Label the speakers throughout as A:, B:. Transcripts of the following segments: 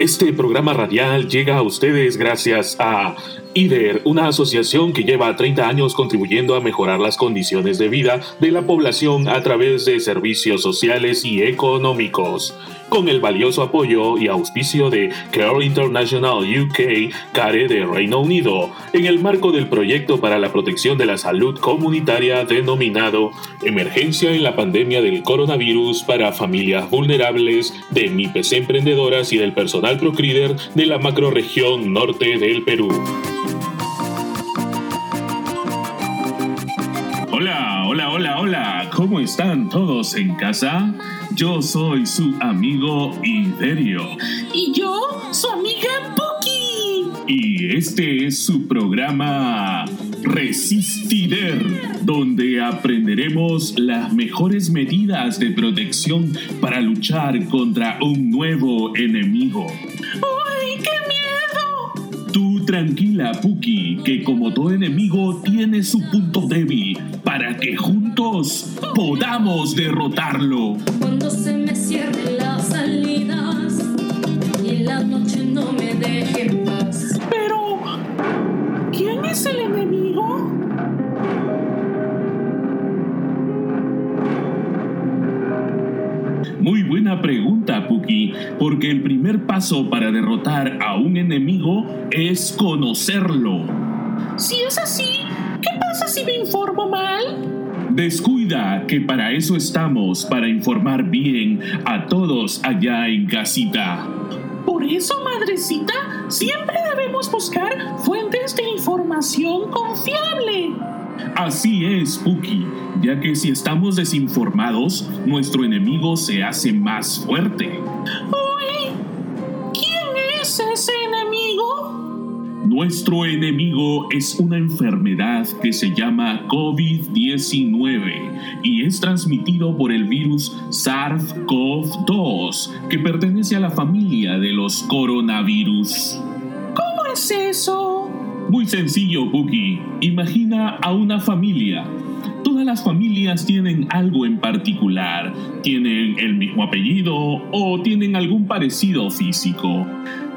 A: Este programa radial llega a ustedes gracias a IDER, una asociación que lleva 30 años contribuyendo a mejorar las condiciones de vida de la población a través de servicios sociales y económicos con el valioso apoyo y auspicio de Care International UK, CARE de Reino Unido, en el marco del proyecto para la protección de la salud comunitaria denominado Emergencia en la pandemia del coronavirus para familias vulnerables de MIPES emprendedoras y del personal Procrider de la macroregión norte del Perú. Hola, hola, hola, hola, ¿cómo están todos en casa? Yo soy su amigo Iberio.
B: Y yo, su amiga Puki.
A: Y este es su programa Resistider, donde aprenderemos las mejores medidas de protección para luchar contra un nuevo enemigo.
B: ¡Uy, qué!
A: Tú tranquila, Puki, que como todo enemigo tiene su punto débil para que juntos podamos derrotarlo.
C: Cuando se me cierren las salidas y la noche no me deje en paz.
B: Pero, ¿quién es el enemigo?
A: Muy buena pregunta, paso para derrotar a un enemigo es conocerlo.
B: Si es así, ¿qué pasa si me informo mal?
A: Descuida que para eso estamos, para informar bien a todos allá en casita.
B: Por eso, madrecita, siempre debemos buscar fuentes de información confiable.
A: Así es, Puki, ya que si estamos desinformados, nuestro enemigo se hace más fuerte.
B: ¿quién es ese enemigo?
A: Nuestro enemigo es una enfermedad que se llama COVID-19 y es transmitido por el virus SARS-CoV-2, que pertenece a la familia de los coronavirus.
B: ¿Cómo es eso?
A: Muy sencillo, Puki. Imagina a una familia. Todas las familias tienen algo en particular. Tienen el mismo apellido o tienen algún parecido físico.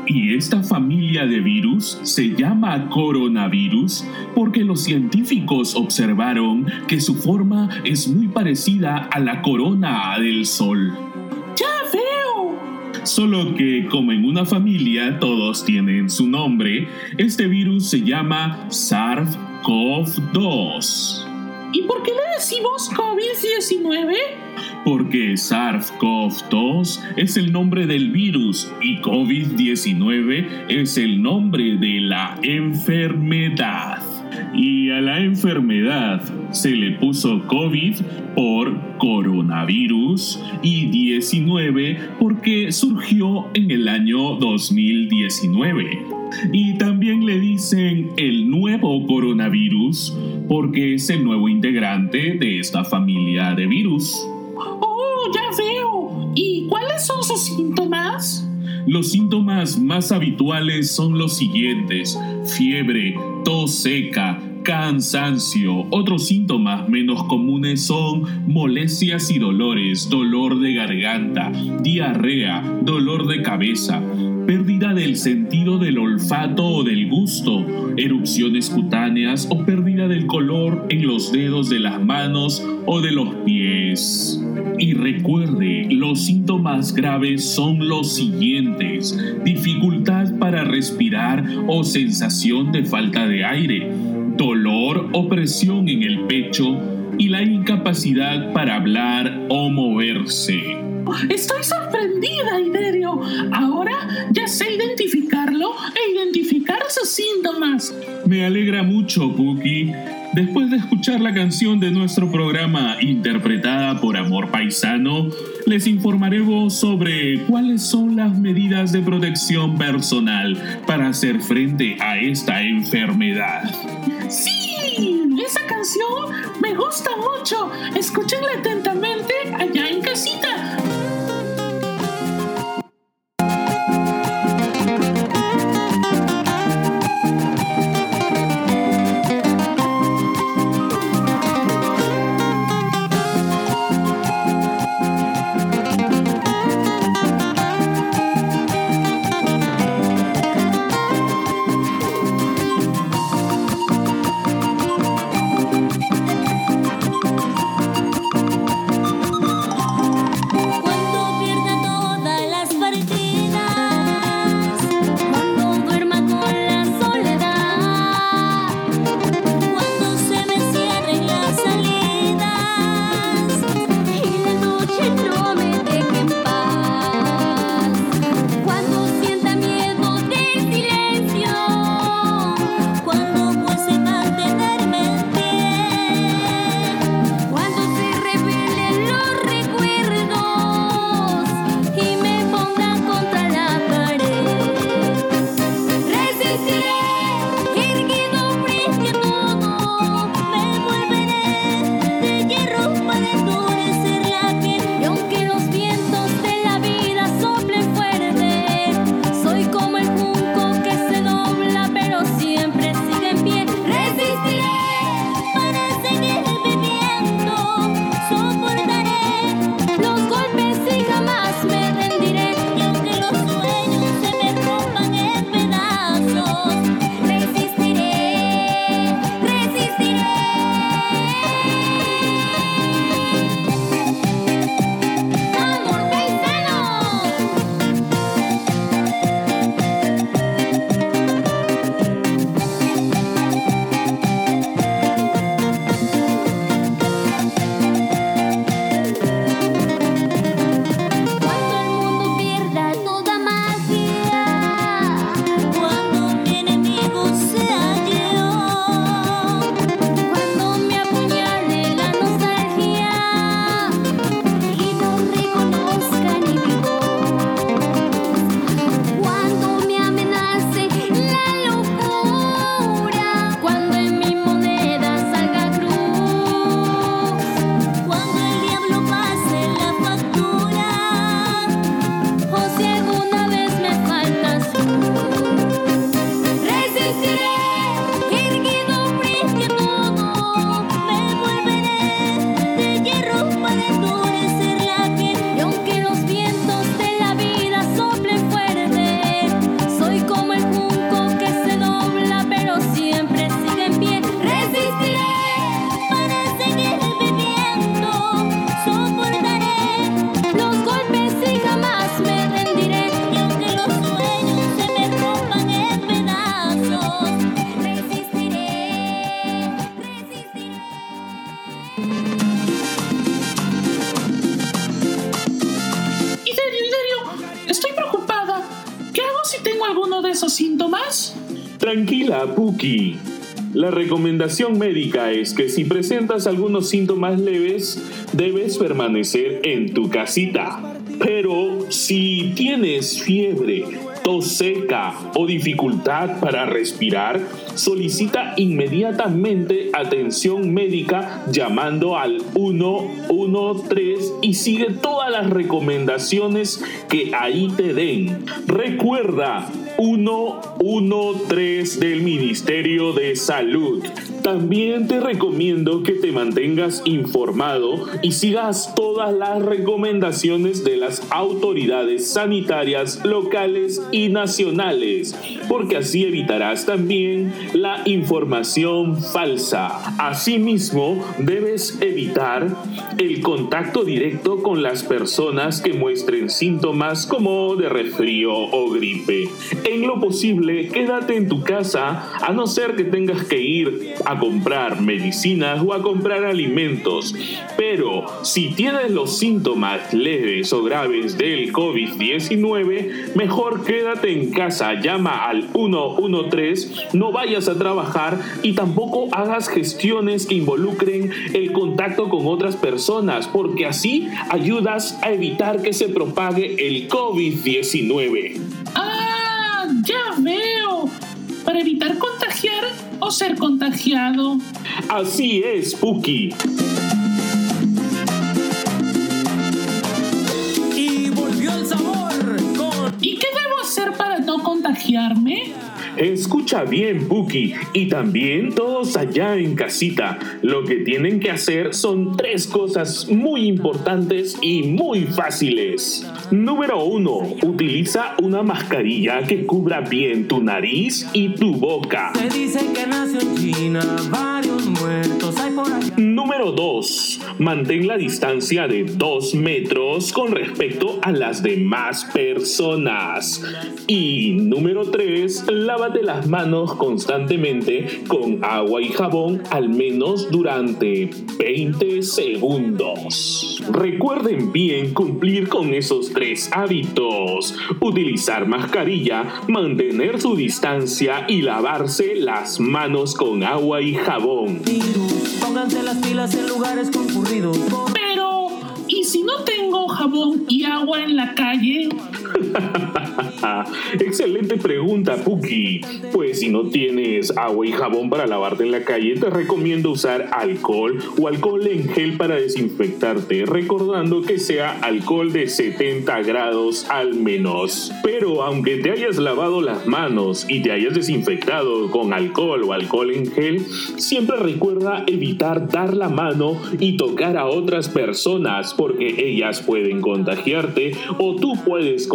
A: Y esta familia de virus se llama coronavirus porque los científicos observaron que su forma es muy parecida a la corona del sol.
B: Ya veo.
A: Solo que como en una familia todos tienen su nombre, este virus se llama SARS-CoV-2.
B: ¿Y por qué le decimos COVID-19?
A: Porque SARS-CoV-2 es el nombre del virus y COVID-19 es el nombre de la enfermedad. Y a la enfermedad se le puso COVID por coronavirus y 19 porque surgió en el año 2019. Y también le dicen el nuevo coronavirus porque es el nuevo integrante de esta familia de virus.
B: Oh, ya veo. ¿Y cuáles son sus síntomas?
A: Los síntomas más habituales son los siguientes: fiebre, tos seca, cansancio. Otros síntomas menos comunes son molestias y dolores, dolor de garganta, diarrea, dolor de cabeza, pérdida del sentido del olfato o del gusto, erupciones cutáneas o pérdida del color en los dedos de las manos o de los pies. Y recuerde, los síntomas graves son los siguientes. Dificultad para respirar o sensación de falta de aire. Dolor o presión en el pecho y la incapacidad para hablar o moverse.
B: Estoy sorprendida, Iberio. Ahora ya sé identificarlo e identificar sus síntomas.
A: Me alegra mucho, Puki. Después de escuchar la canción de nuestro programa interpretada por Amor Paisano, les informaremos sobre cuáles son las medidas de protección personal para hacer frente a esta enfermedad.
B: Sí, esa canción me gusta mucho. Escúchenla atentamente allá en casita.
A: Puki. La recomendación médica es que si presentas algunos síntomas leves, debes permanecer en tu casita. Pero si tienes fiebre, tos seca o dificultad para respirar, solicita inmediatamente atención médica llamando al 113 y sigue todas las recomendaciones que ahí te den. Recuerda, 113 del Ministerio de Salud. También te recomiendo que te mantengas informado y sigas todas las recomendaciones de las autoridades sanitarias locales y nacionales, porque así evitarás también la información falsa. Asimismo, debes evitar el contacto directo con las personas que muestren síntomas como de resfrío o gripe. En lo posible, quédate en tu casa a no ser que tengas que ir a comprar medicinas o a comprar alimentos. Pero si tienes los síntomas leves o graves del COVID-19, mejor quédate en casa, llama al 113, no vayas a trabajar y tampoco hagas gestiones que involucren el contacto con otras personas, porque así ayudas a evitar que se propague el COVID-19.
B: ¡Ah! Ya veo. Para evitar contagiar o ser contagiado.
A: Así es, Puki.
D: Y volvió el sabor con
B: ¿Y qué debo hacer para no contagiarme?
A: Escucha bien, Puki, y también todos allá en casita. Lo que tienen que hacer son tres cosas muy importantes y muy fáciles. Número 1. Utiliza una mascarilla que cubra bien tu nariz y tu boca.
D: Se dice que nació en China, varios muertos hay por allá.
A: Número 2. Mantén la distancia de 2 metros con respecto a las demás personas. Y número 3. Lávate las manos constantemente con agua y jabón al menos durante 20 segundos. Recuerden bien cumplir con esos tres hábitos. Utilizar mascarilla, mantener su distancia y lavarse las manos con agua y jabón.
D: Pónganse las pilas en lugares
B: Pero, ¿y si no tengo jabón y agua en la calle?
A: Excelente pregunta, Puki. Pues si no tienes agua y jabón para lavarte en la calle, te recomiendo usar alcohol o alcohol en gel para desinfectarte, recordando que sea alcohol de 70 grados al menos. Pero aunque te hayas lavado las manos y te hayas desinfectado con alcohol o alcohol en gel, siempre recuerda evitar dar la mano y tocar a otras personas porque ellas pueden contagiarte o tú puedes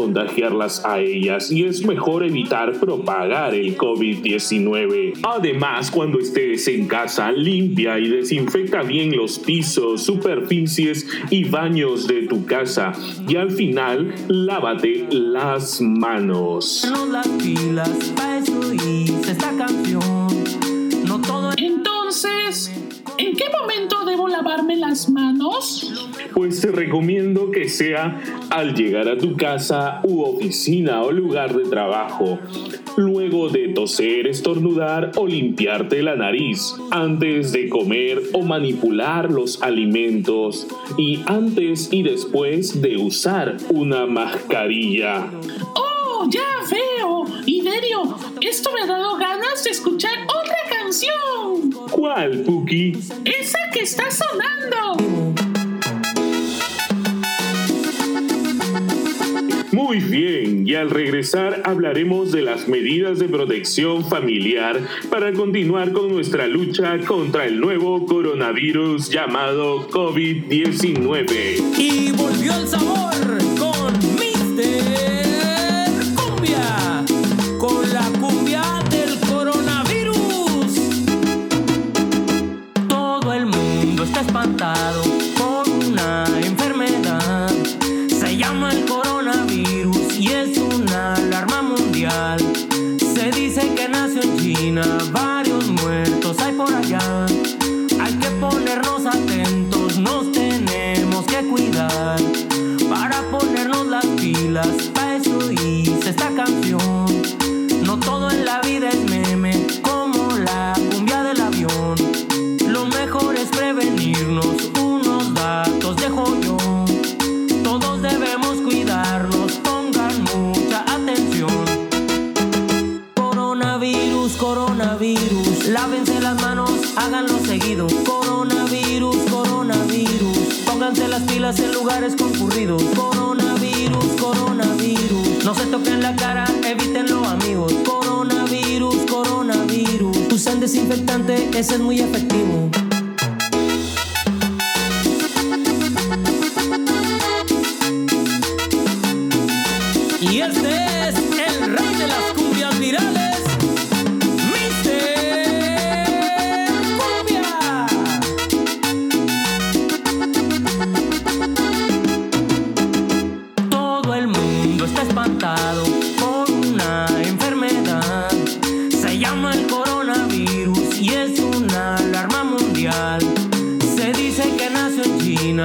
A: a ellas y es mejor evitar propagar el COVID-19. Además, cuando estés en casa, limpia y desinfecta bien los pisos, superficies y baños de tu casa y al final lávate las manos.
D: Las pilas,
B: momento debo lavarme las manos?
A: Pues te recomiendo que sea al llegar a tu casa u oficina o lugar de trabajo, luego de toser, estornudar o limpiarte la nariz, antes de comer o manipular los alimentos y antes y después de usar una mascarilla.
B: ¡Oh, ya veo! Iderio, esto me ha dado ganas de escuchar otra canción.
A: ¿Cuál, Puki?
B: Esa que está sonando.
A: Muy bien, y al regresar hablaremos de las medidas de protección familiar para continuar con nuestra lucha contra el nuevo coronavirus llamado COVID-19.
D: Y volvió el sabor está nació en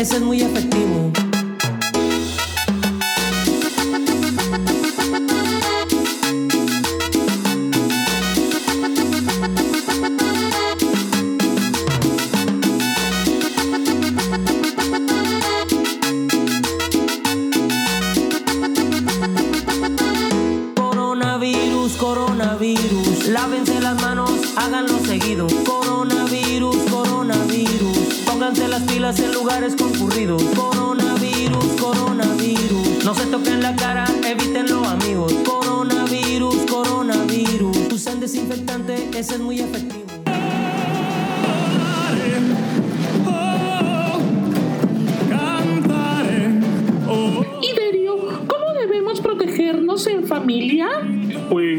D: ese es muy efectivo. Coronavirus, coronavirus, lávense las manos, háganlo seguido. Coronavirus, pónganse las pilas en lugares concurridos. Coronavirus, coronavirus, no se toquen la cara, evítenlo amigos. Coronavirus, coronavirus, usen desinfectante, ese es muy efectivo.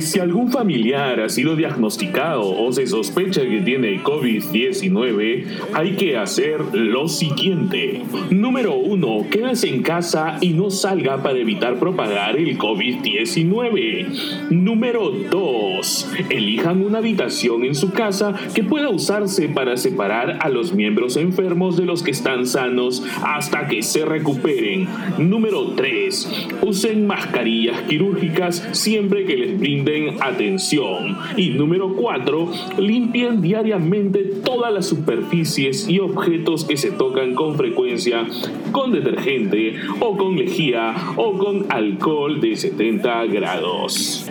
A: Si algún familiar ha sido diagnosticado o se sospecha que tiene COVID-19, hay que hacer lo siguiente. Número 1. Quédese en casa y no salga para evitar propagar el COVID-19. Número 2. Elijan una habitación en su casa que pueda usarse para separar a los miembros enfermos de los que están sanos hasta que se recuperen. Número 3. Usen mascarillas quirúrgicas siempre que les brinden atención. Y número 4. Limpien diariamente todas las superficies y objetos que se tocan con frecuencia con detergente o con lejía o con alcohol de 70 grados.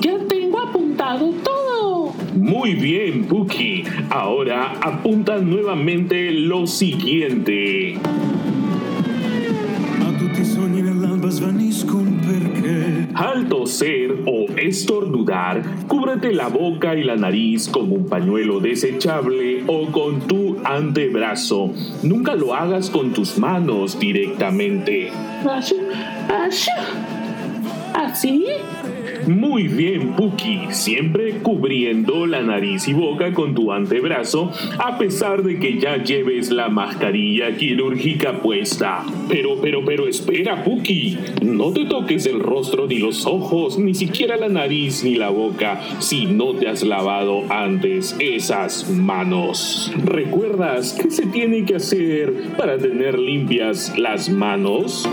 B: Ya tengo apuntado todo.
A: Muy bien, Puki. Ahora apunta nuevamente lo siguiente.
E: Svaniscono perché
A: Al toser o estornudar, cúbrete la boca y la nariz con un pañuelo desechable o con tu antebrazo. Nunca lo hagas con tus manos directamente.
B: Así, así.
A: Muy bien, Puki, siempre cubriendo la nariz y boca con tu antebrazo, a pesar de que ya lleves la mascarilla quirúrgica puesta. Pero, pero, pero espera, Puki, no te toques el rostro ni los ojos, ni siquiera la nariz ni la boca, si no te has lavado antes esas manos. ¿Recuerdas qué se tiene que hacer para tener limpias las manos?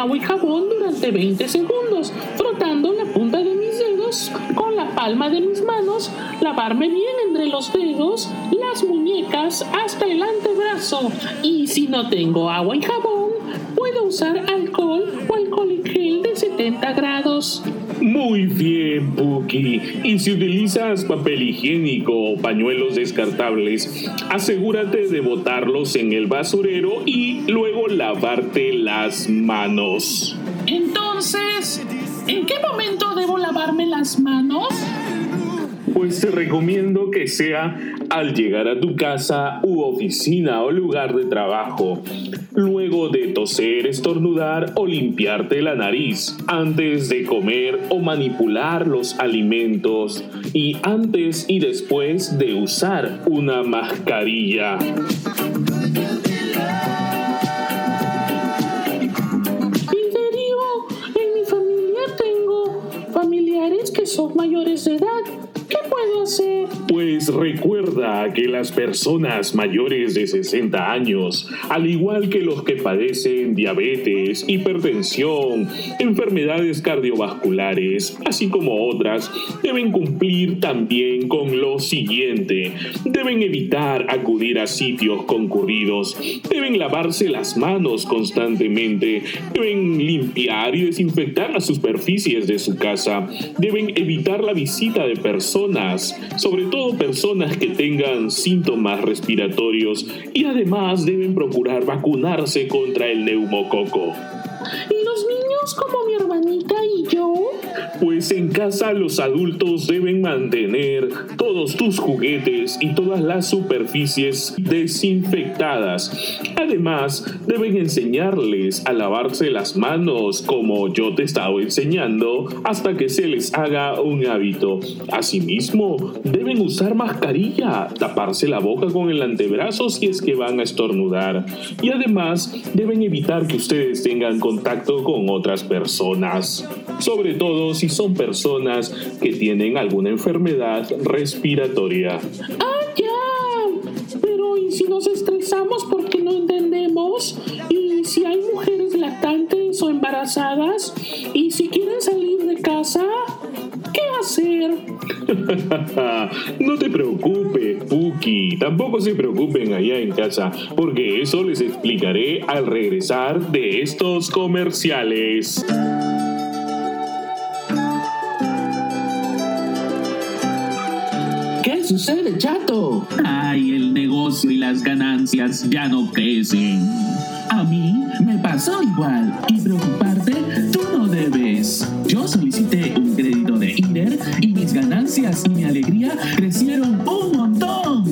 B: Agua y jabón durante 20 segundos, frotando la punta de mis dedos con la palma de mis manos, lavarme bien entre los dedos, las muñecas hasta el antebrazo. Y si no tengo agua y jabón, puedo usar alcohol o alcohol en gel de 70 grados.
A: Muy bien, Puki. Y si utilizas papel higiénico o pañuelos descartables, asegúrate de botarlos en el basurero y luego lavarte las manos.
B: Entonces, ¿en qué momento debo lavarme las manos?
A: Pues te recomiendo que sea al llegar a tu casa u oficina o lugar de trabajo, luego de toser, estornudar o limpiarte la nariz, antes de comer o manipular los alimentos y antes y después de usar una mascarilla.
B: Familiares que son mayores de edad.
A: Pues recuerda que las personas mayores de 60 años, al igual que los que padecen diabetes, hipertensión, enfermedades cardiovasculares, así como otras, deben cumplir también con lo siguiente. Deben evitar acudir a sitios concurridos, deben lavarse las manos constantemente, deben limpiar y desinfectar las superficies de su casa, deben evitar la visita de personas sobre todo personas que tengan síntomas respiratorios y además deben procurar vacunarse contra el neumococo.
B: ¿Y los niños como mi hermanita y yo?
A: Pues en casa los adultos deben mantener todos tus juguetes y todas las superficies desinfectadas. Además, deben enseñarles a lavarse las manos como yo te estaba enseñando hasta que se les haga un hábito. Asimismo, deben usar mascarilla, taparse la boca con el antebrazo si es que van a estornudar. Y además, deben evitar que ustedes tengan contacto con otras personas. Sobre todo si son personas que tienen alguna enfermedad respiratoria.
B: ¡Ah, ya! Pero ¿y si nos estresamos porque no entendemos? ¿Y si hay mujeres lactantes o embarazadas? ¿Y si quieren salir de casa? ¿Qué hacer?
A: no te preocupes, Puki. Tampoco se preocupen allá en casa, porque eso les explicaré al regresar de estos comerciales.
F: Sucede, chato?
G: Ay, el negocio y las ganancias ya no crecen.
F: A mí me pasó igual. Y preocuparte, tú no debes. Yo solicité un crédito de IDER y mis ganancias y mi alegría crecieron un montón.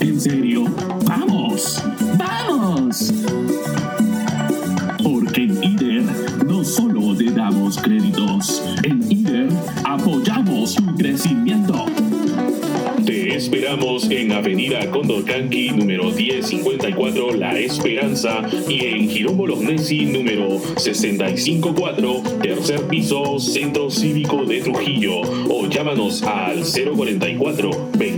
G: ¿En serio? ¡Vamos!
F: ¡Vamos!
G: Porque en IDER no solo te damos créditos, en IDER apoyamos tu crecimiento.
A: Avenida Condorcanqui número 1054 La Esperanza y en Girón Bolognesi número 654 tercer piso Centro Cívico de Trujillo. O llámanos al 044 2606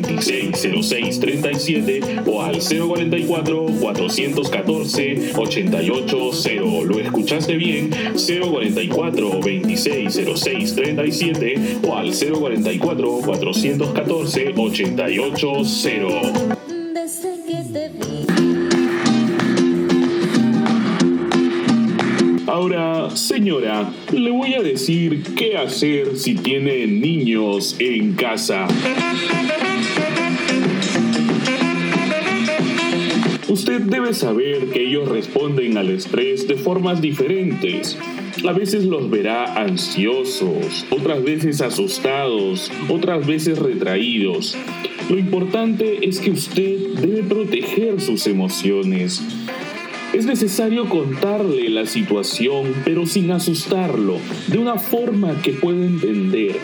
A: 37 o al 044 414 880 ¿Lo escuchaste bien? 044 2606 37 o al 044 414 880
C: Desde que te vi.
A: Ahora, señora, le voy a decir qué hacer si tiene niños en casa. Usted debe saber que ellos responden al estrés de formas diferentes. A veces los verá ansiosos, otras veces asustados, otras veces retraídos. Lo importante es que usted debe proteger sus emociones. Es necesario contarle la situación, pero sin asustarlo, de una forma que pueda entender.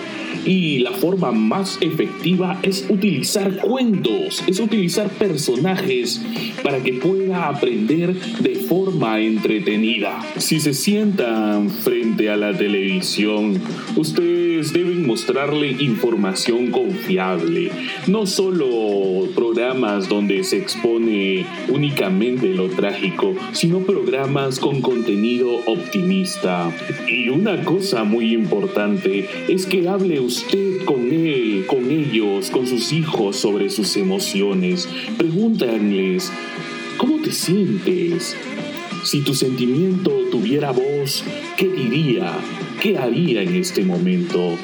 A: Y la forma más efectiva es utilizar cuentos, es utilizar personajes para que pueda aprender de forma entretenida. Si se sientan frente a la televisión, ustedes deben mostrarle información confiable, no solo programas donde se expone únicamente lo trágico, sino programas con contenido optimista. Y una cosa muy importante es que hable usted con él, con ellos, con sus hijos sobre sus emociones. Pregúntenles, ¿cómo te sientes? Si tu sentimiento tuviera voz, ¿qué diría? ¿Qué haría en este momento?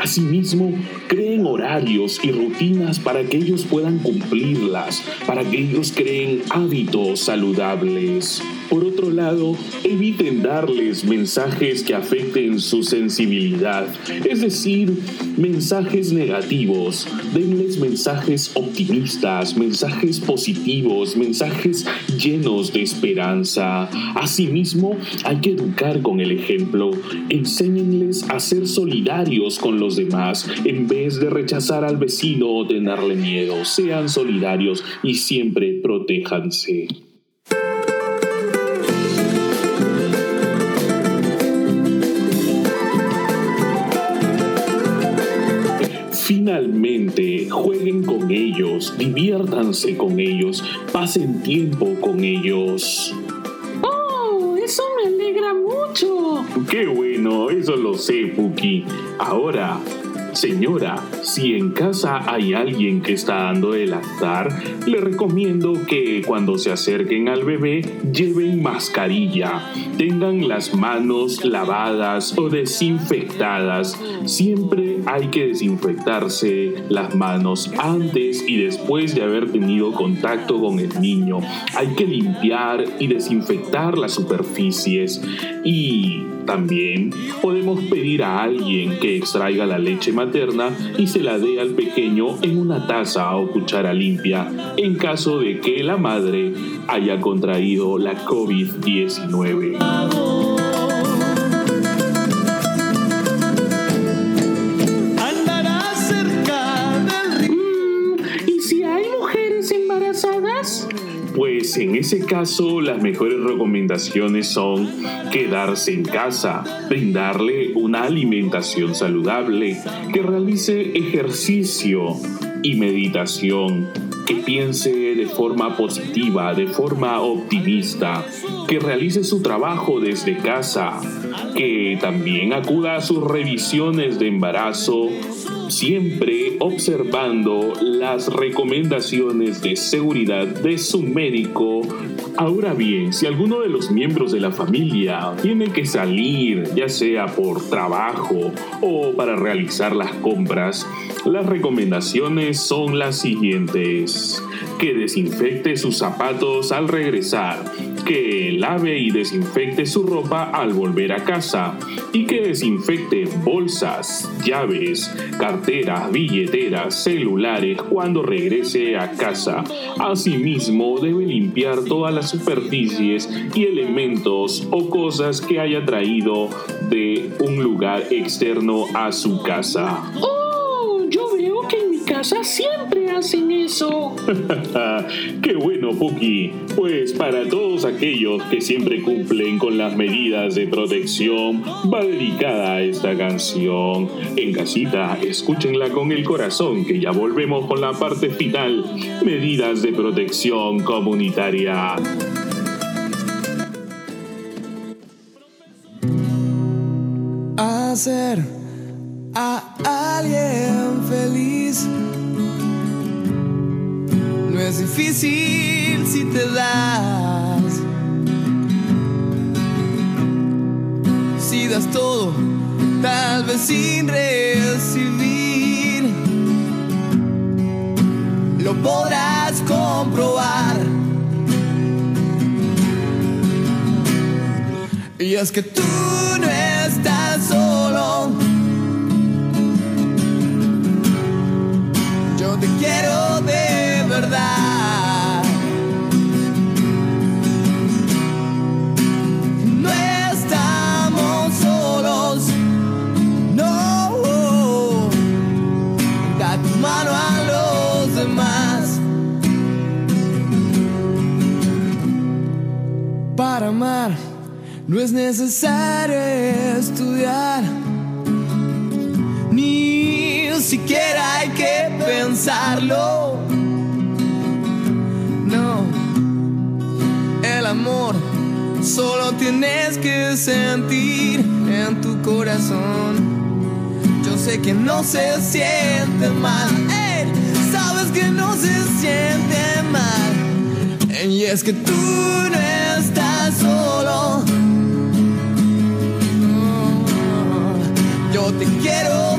A: Asimismo, creen horarios y rutinas para que ellos puedan cumplirlas, para que ellos creen hábitos saludables. Por otro lado, eviten darles mensajes que afecten su sensibilidad, es decir, mensajes negativos. Denles mensajes optimistas, mensajes positivos, mensajes llenos de esperanza. Asimismo, hay que educar con el ejemplo. Enséñenles a ser solidarios con los demás en vez de rechazar al vecino o tenerle miedo. Sean solidarios y siempre protéjanse. Finalmente, jueguen con ellos, diviértanse con ellos, pasen tiempo con ellos.
B: ¡Oh! Eso me alegra mucho.
A: Qué bueno, eso lo sé, Puki. Ahora, Señora, si en casa hay alguien que está dando el lactar, le recomiendo que cuando se acerquen al bebé lleven mascarilla, tengan las manos lavadas o desinfectadas. Siempre hay que desinfectarse las manos antes y después de haber tenido contacto con el niño. Hay que limpiar y desinfectar las superficies y también podemos pedir a alguien que extraiga la leche materna y se la dé al pequeño en una taza o cuchara limpia en caso de que la madre haya contraído la COVID-19. Pues en ese caso las mejores recomendaciones son quedarse en casa, brindarle una alimentación saludable, que realice ejercicio y meditación, que piense de forma positiva, de forma optimista, que realice su trabajo desde casa, que también acuda a sus revisiones de embarazo, siempre observando las recomendaciones de seguridad de su médico. Ahora bien, si alguno de los miembros de la familia tiene que salir, ya sea por trabajo o para realizar las compras, las recomendaciones son las siguientes. Que desinfecte sus zapatos al regresar, que lave y desinfecte su ropa al volver a casa y que desinfecte bolsas, llaves, carteras, billeteras, celulares cuando regrese a casa. Asimismo, debe limpiar todas las superficies y elementos o cosas que haya traído de un lugar externo a su casa.
B: ¡Oh! Yo veo que casa siempre hacen eso.
A: ¡Qué bueno, Puki! Pues para todos aquellos que siempre cumplen con las medidas de protección, va dedicada esta canción. En casita, escúchenla con el corazón, que ya volvemos con la parte final. Medidas de protección comunitaria.
H: Hacer a alguien no es difícil si te das. Si das todo, tal vez sin recibir, lo podrás comprobar. Y es que tú no amar. No es necesario estudiar, ni siquiera hay que pensarlo. No, el amor solo tienes que sentir en tu corazón. Yo sé que no se siente mal, sabes que no se siente mal. Y es que tú no estás solo. Yo te quiero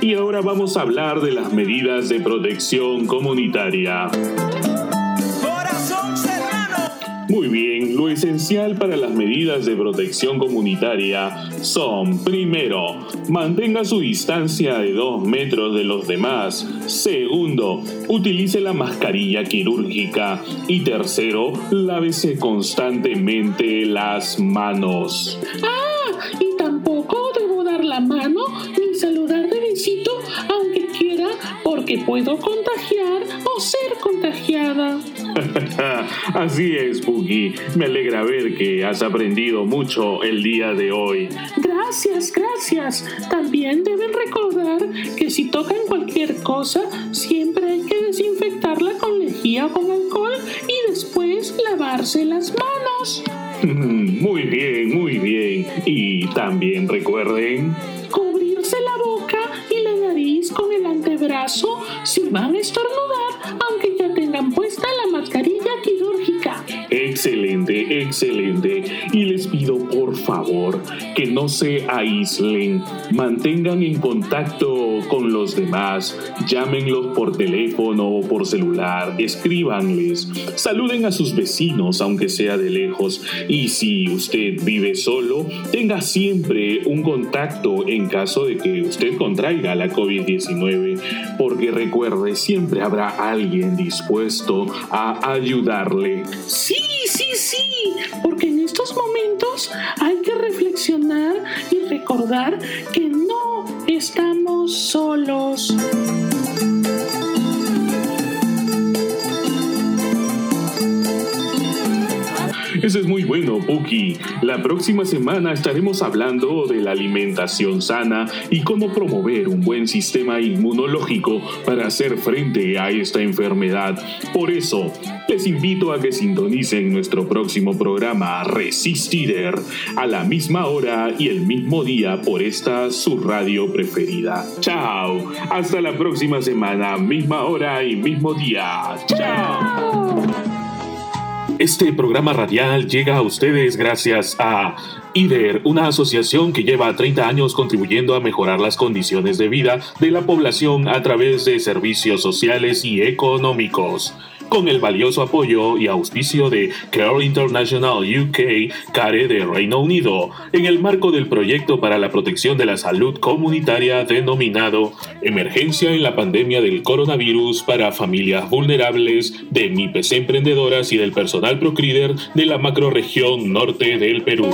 A: y ahora vamos a hablar de las medidas de protección comunitaria. Muy bien, lo esencial para las medidas de protección comunitaria son, primero, mantenga su distancia de 2 metros de los demás. Segundo, utilice la mascarilla quirúrgica. Y tercero, lávese constantemente las manos.
B: Ah, y tampoco debo dar la mano saludar de besito, aunque quiera, porque puedo contagiar o ser contagiada.
A: Así es, Puki. Me alegra ver que has aprendido mucho el día de hoy.
B: Gracias, gracias. También deben recordar que si tocan cualquier cosa, siempre hay que desinfectarla con lejía o con alcohol y después lavarse las manos.
A: Muy bien, muy bien. Y también recuerden...
B: Con el antebrazo si van a estornudar, aunque ya tengan puesta la mascarilla quirúrgica.
A: Excelente, excelente. Y les pido por favor que no se aíslen, mantengan en contacto con los demás, llámenlos por teléfono o por celular, escríbanles, saluden a sus vecinos aunque sea de lejos. Y si usted vive solo, tenga siempre un contacto en caso de que usted contraiga la COVID-19, porque recuerde, siempre habrá alguien dispuesto a ayudarle.
B: Sí, sí, porque en estos momentos hay que reflexionar y recordar que no estamos solos.
A: Bueno, Puki. La próxima semana estaremos hablando de la alimentación sana y cómo promover un buen sistema inmunológico para hacer frente a esta enfermedad. Por eso, les invito a que sintonicen nuestro próximo programa Resistider a la misma hora y el mismo día por esta su radio preferida. Chao. Hasta la próxima semana, misma hora y mismo día. Chao. Este programa radial llega a ustedes gracias a IDER, una asociación que lleva 30 años contribuyendo a mejorar las condiciones de vida de la población a través de servicios sociales y económicos. Con el valioso apoyo y auspicio de Care International UK, CARE de Reino Unido, en el marco del proyecto para la protección de la salud comunitaria denominado Emergencia en la pandemia del coronavirus para familias vulnerables de MIPES emprendedoras y del personal Procreader de la macroregión norte del Perú.